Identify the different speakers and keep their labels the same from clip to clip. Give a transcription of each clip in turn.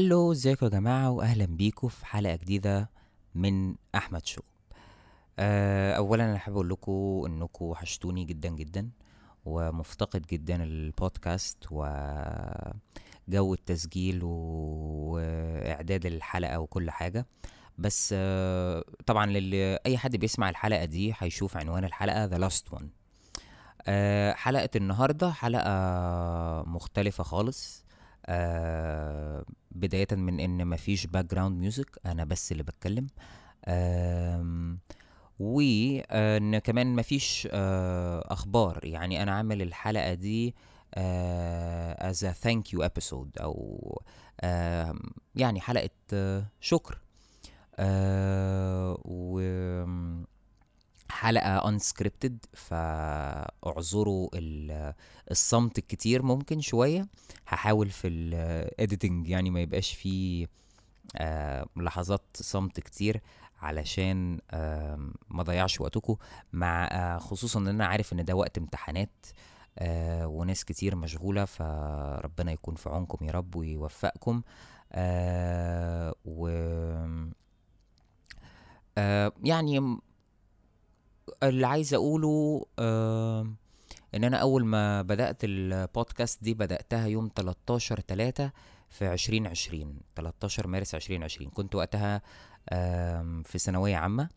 Speaker 1: هلو ازيكم يا جماعة واهلا بيكم في حلقة جديدة من أحمد شو أه اولا أنا حابب أقول لكم إنكم وحشتوني جدا جدا ومفتقد جدا البودكاست وجو التسجيل وإعداد الحلقة وكل حاجة. بس أه طبعا للي أي حد بيسمع الحلقة دي هيشوف عنوان الحلقة The Last One. أه حلقة النهاردة حلقة مختلفة خالص. آه بداية من إن مفيش background music أنا بس اللي بتكلم. آه وإن كمان مفيش آه أخبار. يعني أنا عامل الحلقة دي آه as a thank you episode أو يعني حلقة شكر. و حلقة unscripted فاعذروا الصمت الكتير ممكن شوية. هحاول في الايديتنج يعني ما يبقاش فيه آه لحظات صمت كتير علشان ما ضيعش وقتكم. مع آه خصوصا إن أنا عارف إن ده وقت امتحانات آه وناس كتير مشغولة فربنا يكون في عونكم يا رب ويوفقكم. و يعني اللي عايز أقوله آه إن أنا أول ما بدأت البودكاست دي بدأتها يوم 13 3 في 2020 13 مارس 2020 كنت وقتها آه في ثانوية عامة.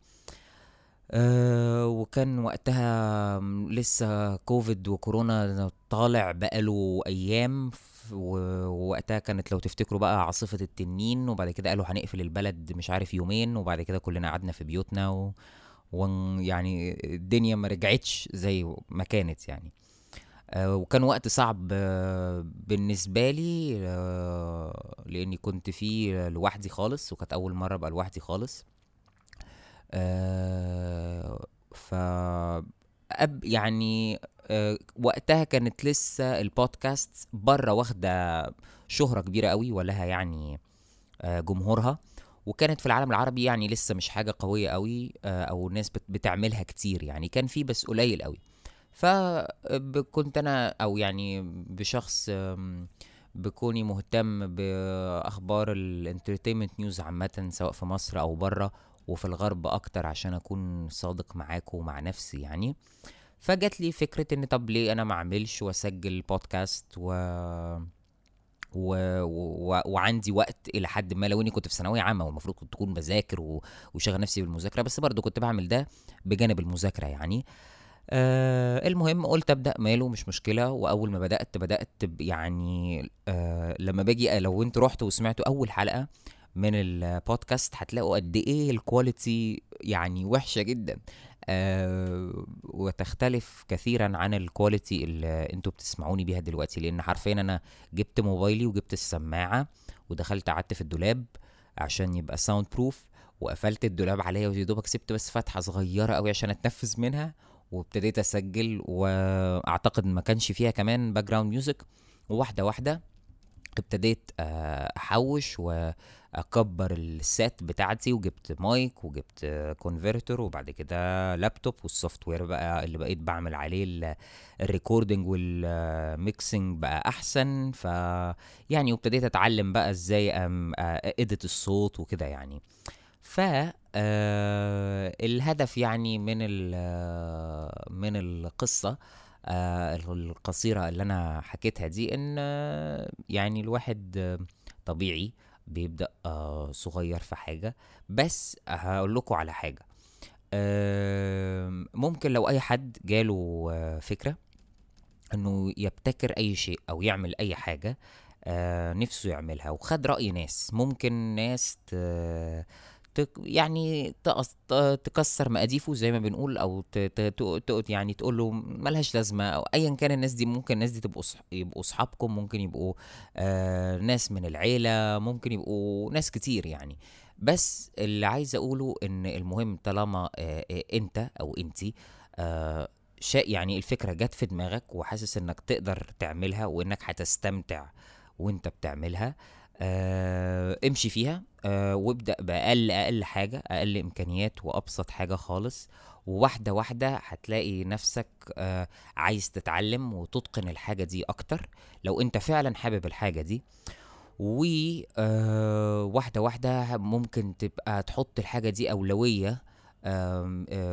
Speaker 1: أه وكان وقتها لسه كوفيد وكورونا طالع بقاله أيام. ووقتها كانت لو تفتكروا بقى عاصفة التنين وبعد كده قالوا هنقفل البلد مش عارف يومين وبعد كده كلنا قعدنا في بيوتنا و... ويعني الدنيا ما رجعتش زي ما كانت يعني. آه وكان وقت صعب آه بالنسبة لي آه لأني كنت فيه لوحدي خالص وكانت أول مرة أبقى لوحدي خالص. ف يعني وقتها كانت لسه البودكاست بره واخدة شهرة كبيرة قوي ولها يعني جمهورها. وكانت في العالم العربي يعني لسه مش حاجة قوية قوي أو الناس بتعملها كتير يعني. كان في بس قليل قوي. فكنت أنا أو يعني بشخص بكوني مهتم بأخبار ال entertainment news عامة سواء في مصر أو بره وفي الغرب أكتر عشان أكون صادق معاكم ومع نفسي يعني. فجات لي فكرة إن طب ليه أنا ما أعملش وأسجل بودكاست و و... و... وعندي وقت إلى حد ما. لو إني كنت في ثانوية عامة والمفروض كنت أكون بذاكر و... وشغل نفسي بالمذاكرة بس برضو كنت بعمل ده بجانب المذاكرة يعني. آه المهم قلت أبدأ ماله مش مشكلة. وأول ما بدأت بدأت يعني آه لما باجي لو أنتوا رحتوا وسمعتوا أول حلقة من البودكاست هتلاقوا قد إيه ال quality يعني وحشة جدا. آه وتختلف كثيرا عن ال quality اللي أنتوا بتسمعوني بيها دلوقتي لأن حرفيا أنا جبت موبايلي وجبت السماعة ودخلت قعدت في الدولاب عشان يبقى soundproof وقفلت الدولاب عليا ويا دوبك سبت بس فتحة صغيرة قوي عشان أتنفس منها وابتديت أسجل وأعتقد ما كانش فيها كمان background music وواحدة واحدة ابتديت أحوش وأكبر ال setup بتاعتي وجبت مايك وجبت converter وبعد كده لابتوب وال software بقى اللي بقيت بعمل عليه ال recording وال mixing بقى أحسن. ف يعني وابتديت أتعلم بقى إزاي edit الصوت وكده يعني. ف آه الهدف يعني من من القصة آه القصيرة اللي أنا حكيتها دي إن يعني الواحد طبيعي بيبدأ آه صغير في حاجة. بس هقول لكم على حاجة. ممكن لو أي حد جاله آه فكرة إنه يبتكر أي شيء أو يعمل أي حاجة آه نفسه يعملها وخد رأي ناس. ممكن ناس يعني تكسر مقاديفه زي ما بنقول أو ت ت يعني تقول له ملهاش لازمة أو ايا كان الناس دي ممكن الناس دي تبقوا يبقوا أصحابكم ممكن يبقوا آه ناس من العيلة ممكن يبقوا ناس كتير يعني. بس اللي عايز أقوله إن المهم طالما آه آه أنت أو انتي شيء يعني الفكرة جت في دماغك وحاسس إنك تقدر تعملها وإنك هتستمتع وأنت بتعملها آه امشي فيها آه وابدأ بأقل أقل حاجة أقل إمكانيات وأبسط حاجة خالص. وواحدة واحدة هتلاقي نفسك آه عايز تتعلم وتتقن الحاجة دي أكتر لو أنت فعلا حابب الحاجة دي. وواحدة واحدة ممكن تبقى تحط الحاجة دي آه،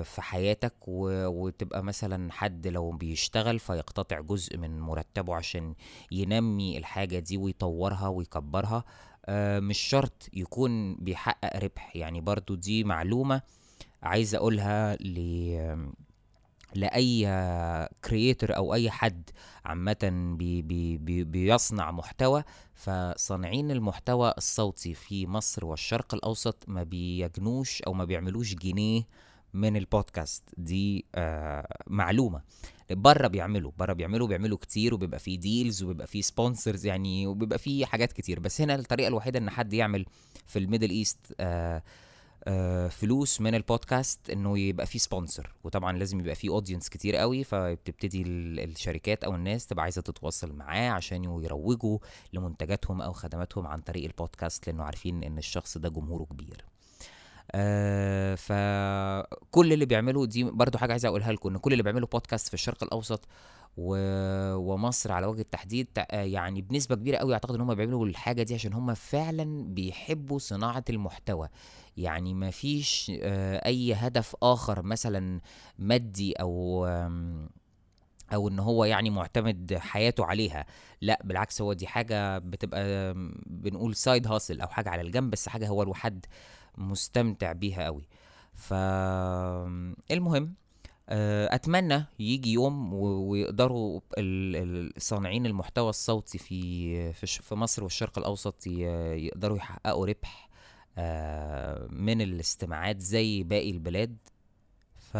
Speaker 1: في حياتك وتبقى مثلا حد لو بيشتغل فيقتطع جزء من مرتبه عشان ينمي الحاجة دي ويطورها ويكبرها. آه، مش شرط يكون بيحقق ربح. يعني برضو دي معلومة عايز أقولها ل لأي كرييتور أو أي حد عامة بي بي بي بيصنع محتوى فصانعين المحتوى الصوتي في مصر والشرق الأوسط ما بيجنوش أو ما بيعملوش جنيه من البودكاست دي آه معلومة. بره بيعملوا بره بيعملوا بيعملوا كتير وبيبقى فيه deals وبيبقى فيه sponsors يعني وبيبقى فيه حاجات كتير. بس هنا الطريقة الوحيدة إن حد يعمل في ال Middle East آه، فلوس من البودكاست إنه يبقى فيه sponsor وطبعا لازم يبقى فيه audience كتير قوي فبتبتدي ال- الشركات أو الناس تبقى عايزة تتواصل معاه عشان يروجوا لمنتجاتهم أو خدماتهم عن طريق البودكاست لأنه عارفين إن الشخص ده جمهوره كبير. آه فكل اللي بيعمله دي برضو حاجة عايز أقولها لكم إن كل اللي بيعملوا بودكاست في الشرق الأوسط و... ومصر على وجه التحديد آه، يعني بنسبة كبيرة قوي أعتقد إن هم بيعملوا الحاجة دي عشان هم فعلا بيحبوا صناعة المحتوى. يعني ما فيش آه، أي هدف آخر مثلا مادي أو أو إن هو يعني معتمد حياته عليها. لا بالعكس هو دي حاجة بتبقى بنقول side hustle أو حاجة على الجنب بس حاجة هو الواحد مستمتع بيها قوي ف المهم آه، أتمنى يجي يوم ويقدروا صانعين المحتوى الصوتي في في مصر والشرق الأوسط يقدروا يحققوا ربح آه، من الاستماعات زي باقي البلاد. ف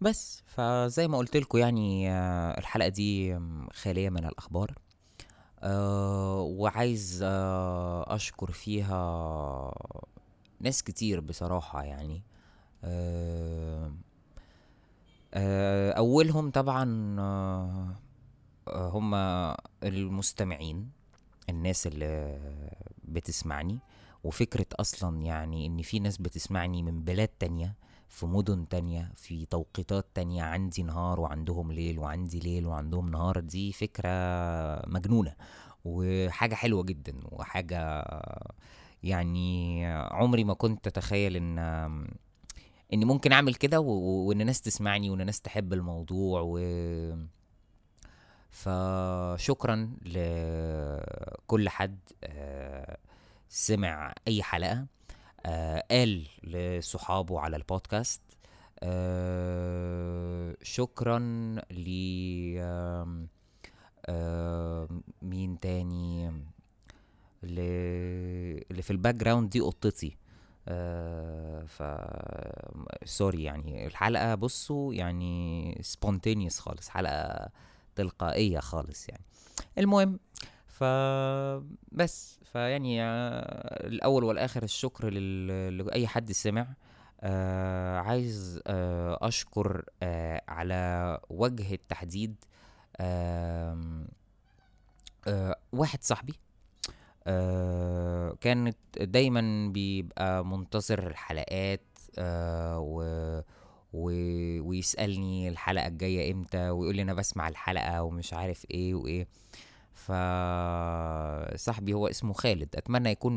Speaker 1: بس فزي ما قلت لكم يعني آه، الحلقة دي خالية من الأخبار. آه، وعايز آه، أشكر فيها ناس كتير بصراحة يعني. آه، آه، أولهم طبعا آه، هم المستمعين الناس اللي بتسمعني. وفكرة أصلا يعني إن في ناس بتسمعني من بلاد تانية في مدن تانية في توقيتات تانية عندي نهار وعندهم ليل وعندي ليل وعندهم نهار دي فكرة مجنونة وحاجة حلوة جدا وحاجة يعني عمري ما كنت أتخيل إن إني ممكن أعمل كده و- و- وإن ناس تسمعني وإن ناس تحب الموضوع و فشكرا لكل حد آه، سمع أي حلقة. قال لصحابه على البودكاست. آه، شكرا ل مين تاني. اللي في ال background دي قطتي. آه ف sorry يعني الحلقة بصوا يعني spontaneous خالص حلقة تلقائية خالص يعني. المهم ف بس. فيعني آه، الأول والآخر الشكر. لأي حد سمع. آه عايز آه أشكر آه على وجه التحديد. آه آه واحد صاحبي آه كانت دايما بيبقى منتظر الحلقات آه و و... ويسألني الحلقة الجاية إمتى ويقول لي أنا بسمع الحلقة ومش عارف إيه وإيه. فصاحبي هو اسمه خالد. أتمنى يكون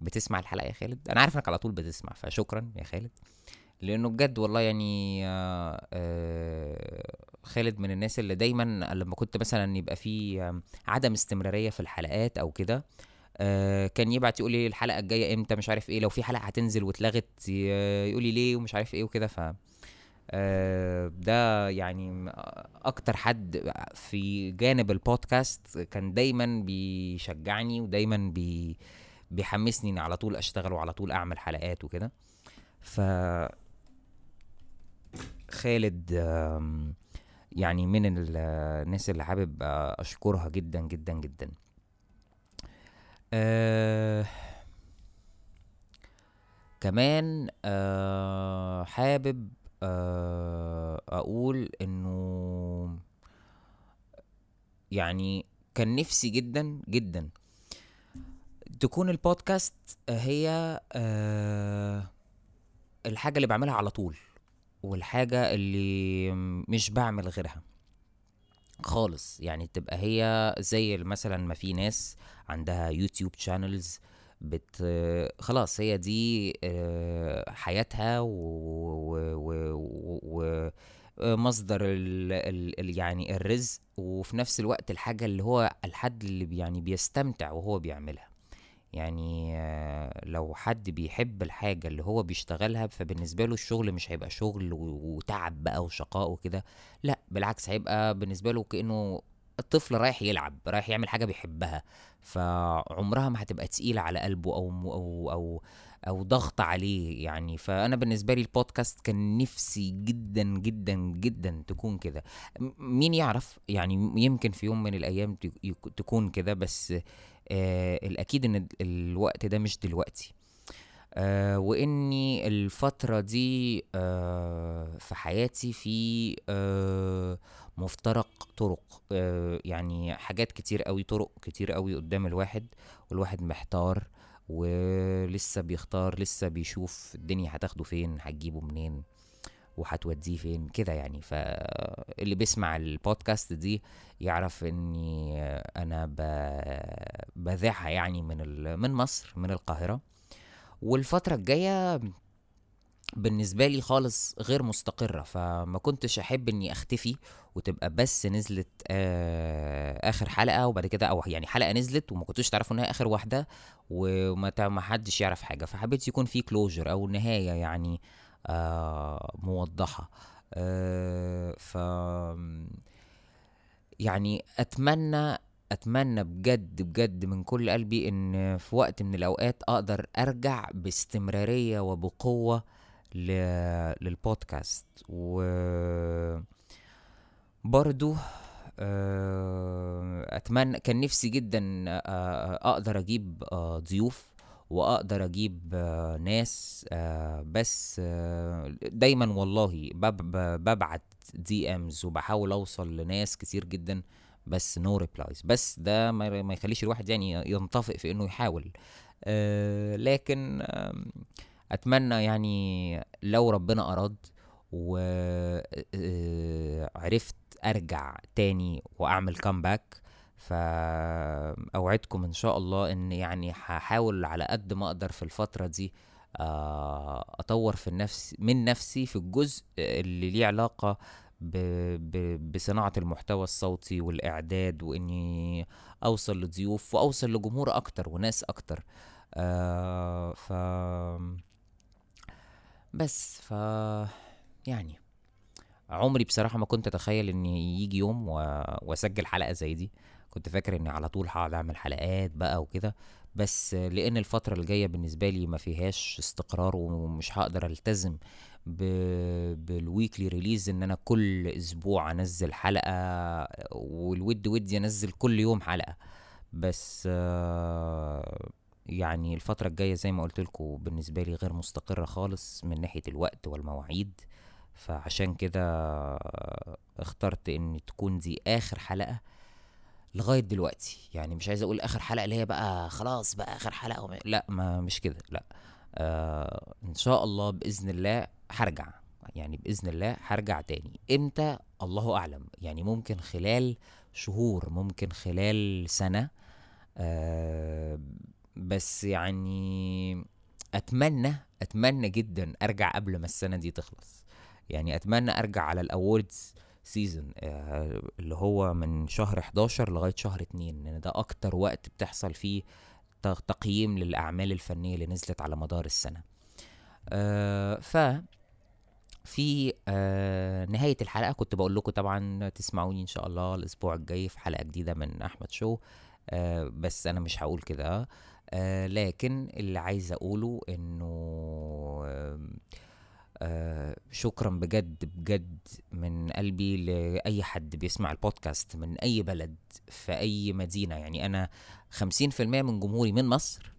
Speaker 1: بتسمع الحلقة يا خالد. أنا عارف إنك على طول بتسمع فشكرا يا خالد. لأنه بجد والله يعني آه، آه، خالد من الناس اللي دايما لما كنت مثلا يبقى في آم، عدم استمرارية في الحلقات أو كده آه، كان يبعت يقول لي الحلقة الجاية إمتى مش عارف إيه لو في حلقة هتنزل واتلغت يقول لي ليه ومش عارف إيه وكده. ف آه، ده يعني أكتر حد في جانب البودكاست كان دايما بيشجعني ودايما بي بيحمسني اني على طول أشتغل وعلى طول أعمل حلقات وكده. ف خالد يعني من ال- الناس اللي حابب آه، أشكرها جدا جدا جدا. أه كمان أه حابب أه أقول إنه يعني كان نفسي جدا جدا تكون البودكاست هي أه الحاجة اللي بعملها على طول والحاجة اللي مش بعمل غيرها خالص. يعني تبقى هي زي مثلا ما في ناس عندها YouTube channels بس خلاص هي دي آه، حياتها و, و... و... مصدر ال ال ال يعني الرزق وفي نفس الوقت الحاجة اللي هو الحد اللي يعني بيستمتع وهو بيعملها. يعني آه، لو حد بيحب الحاجة اللي هو بيشتغلها فبالنسبة له الشغل مش هيبقى شغل وتعب بقى وشقاء وكده لا بالعكس هيبقى بالنسبة له كأنه الطفل رايح يلعب رايح يعمل حاجة بيحبها فعمرها ما هتبقى تقيلة على قلبه أو أو أو أو ضغط عليه يعني. فأنا بالنسبة لي البودكاست كان نفسي جدا جدا جدا تكون كده. مين يعرف؟ يعني يمكن في يوم من الأيام تكون كده بس آه الأكيد إن الوقت ده مش دلوقتي. آه وإني الفترة دي آه في حياتي في آه مفترق طرق آه يعني حاجات كتير قوي طرق كتير قوي قدام الواحد والواحد محتار ولسه بيختار لسه بيشوف الدنيا هتاخده فين هتجيبه منين وهتوديه فين كده يعني. فاللي بيسمع البودكاست دي يعرف إني أنا بذاعها يعني من من مصر من القاهرة. والفترة الجاية بالنسبة لي خالص غير مستقرة فما كنتش أحب إني أختفي وتبقى بس نزلت آه آخر حلقة وبعد كده أو يعني حلقة نزلت وما كنتوش تعرفوا إنها آخر واحدة وما ما حدش يعرف حاجة فحبيت يكون في كلوجر أو نهاية يعني آه موضحة. آه ف يعني أتمنى أتمنى بجد بجد من كل قلبي إن في وقت من الأوقات أقدر أرجع باستمرارية وبقوة للبودكاست. و برضو آه، أتمنى كان نفسي جدا آه، أقدر أجيب آه، ضيوف وأقدر أجيب ناس بس دايما والله ببعت DMs وبحاول أوصل لناس كتير جدا. بس no no replies بس ده ما يخليش الواحد يعني ينطفئ في إنه يحاول. لكن أتمنى يعني لو ربنا أراد وعرفت أرجع تاني وأعمل كامباك فأوعدكم إن شاء الله إن يعني هحاول على قد ما أقدر في الفترة دي آه، أطور في النفس من نفسي في الجزء اللي ليه علاقة ب ب بصناعة المحتوى الصوتي والإعداد وإني أوصل لضيوف وأوصل لجمهور أكتر وناس أكتر آه ف بس ف يعني عمري بصراحة ما كنت أتخيل إن يجي يوم و... وأسجل حلقة زي دي كنت فاكر إني على طول هقعد أعمل حلقات بقى وكده بس لأن الفترة الجاية بالنسبة لي ما فيهاش استقرار ومش هقدر ألتزم. بال weekly release إن أنا كل أسبوع أنزل حلقة والود ودي أنزل كل يوم حلقة. بس يعني الفترة الجاية زي ما قلت لكم بالنسبة لي غير مستقرة خالص من ناحية الوقت والمواعيد. فعشان كده اخترت إن تكون دي آخر حلقة لغاية دلوقتي. يعني مش عايز أقول آخر حلقة اللي هي بقى خلاص بقى آخر حلقة وم... لا ما مش كده لا. آه إن شاء الله بإذن الله هرجع يعني بإذن الله هرجع تاني. إمتى؟ الله أعلم. يعني ممكن خلال شهور ممكن خلال سنة. آه بس يعني أتمنى أتمنى جدا أرجع قبل ما السنة دي تخلص. يعني أتمنى أرجع على ال awards season آه اللي هو من شهر 11 لغاية شهر 2 لأن ده أكتر وقت بتحصل فيه تقييم للأعمال الفنية اللي نزلت على مدار السنة. آه ف في آه نهاية الحلقة كنت بقول لكم طبعا تسمعوني إن شاء الله الأسبوع الجاي في حلقة جديدة من أحمد شو آه بس أنا مش هقول كده آه لكن اللي عايز أقوله إنه آه شكرا بجد بجد من قلبي لأي حد بيسمع البودكاست من أي بلد في أي مدينة. يعني أنا خمسين في المية من جمهوري من مصر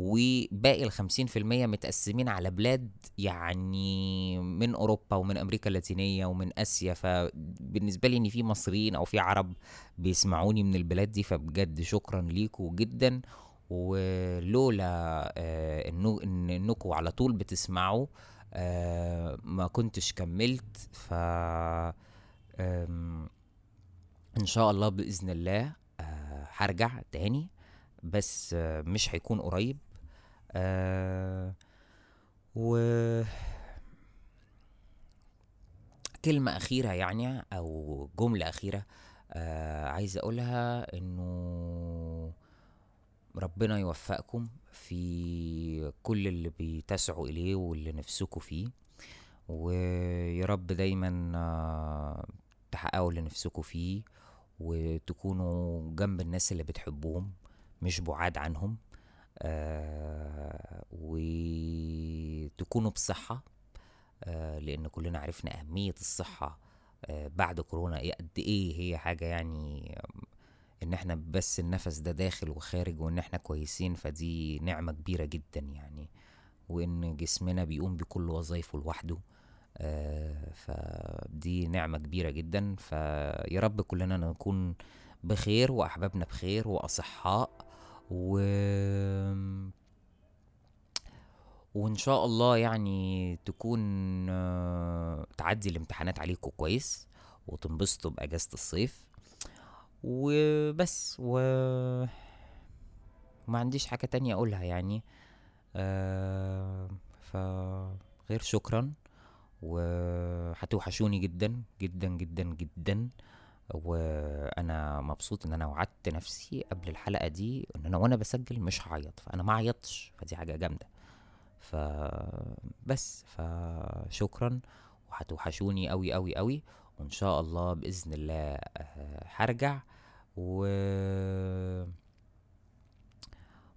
Speaker 1: وباقي في المية متقسمين على بلاد يعني من أوروبا ومن أمريكا اللاتينية ومن آسيا. فبالنسبة لي إن في مصريين أو في عرب بيسمعوني من البلاد دي فبجد شكرا ليكوا جدا. ولولا آه إن انكم على طول بتسمعوا آه ما كنتش كملت. ف إن شاء الله بإذن الله آه، هرجع تاني. بس مش هيكون قريب. آه، و كلمة أخيرة يعني أو جملة أخيرة آه عايز أقولها إنه ربنا يوفقكم في كل اللي بتسعوا إليه واللي نفسكوا فيه ويا رب دايما آه تحققوا اللي نفسكوا فيه وتكونوا جنب الناس اللي بتحبوهم مش بعاد عنهم. وتكونوا بصحة آه لأن كلنا عرفنا أهمية الصحة آه بعد كورونا. إيه قد إيه هي حاجة يعني إن إحنا بس النفس ده داخل وخارج وإن إحنا كويسين فدي نعمة كبيرة جدا يعني. وإن جسمنا بيقوم بكل وظايفه لوحده آه فدي نعمة كبيرة جدا. فيا رب كلنا نكون بخير وأحبابنا بخير وأصحاء و وإن شاء الله يعني تكون آه، تعدي الامتحانات عليكم كويس وتنبسطوا بأجازة الصيف. وبس و وما عنديش حاجة تانية أقولها يعني. آه فغير شكرا وهتوحشوني جدا جدا جدا جدا. وأنا مبسوط إن أنا وعدت نفسي قبل الحلقة دي إن أنا وأنا بسجل مش هعيط فأنا ما عيطتش فدي حاجة جامدة. فبس فشكرا وهتوحشوني قوي قوي قوي وإن شاء الله بإذن الله آه، هرجع. و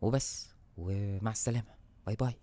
Speaker 1: وبس ومع السلامة. باي باي.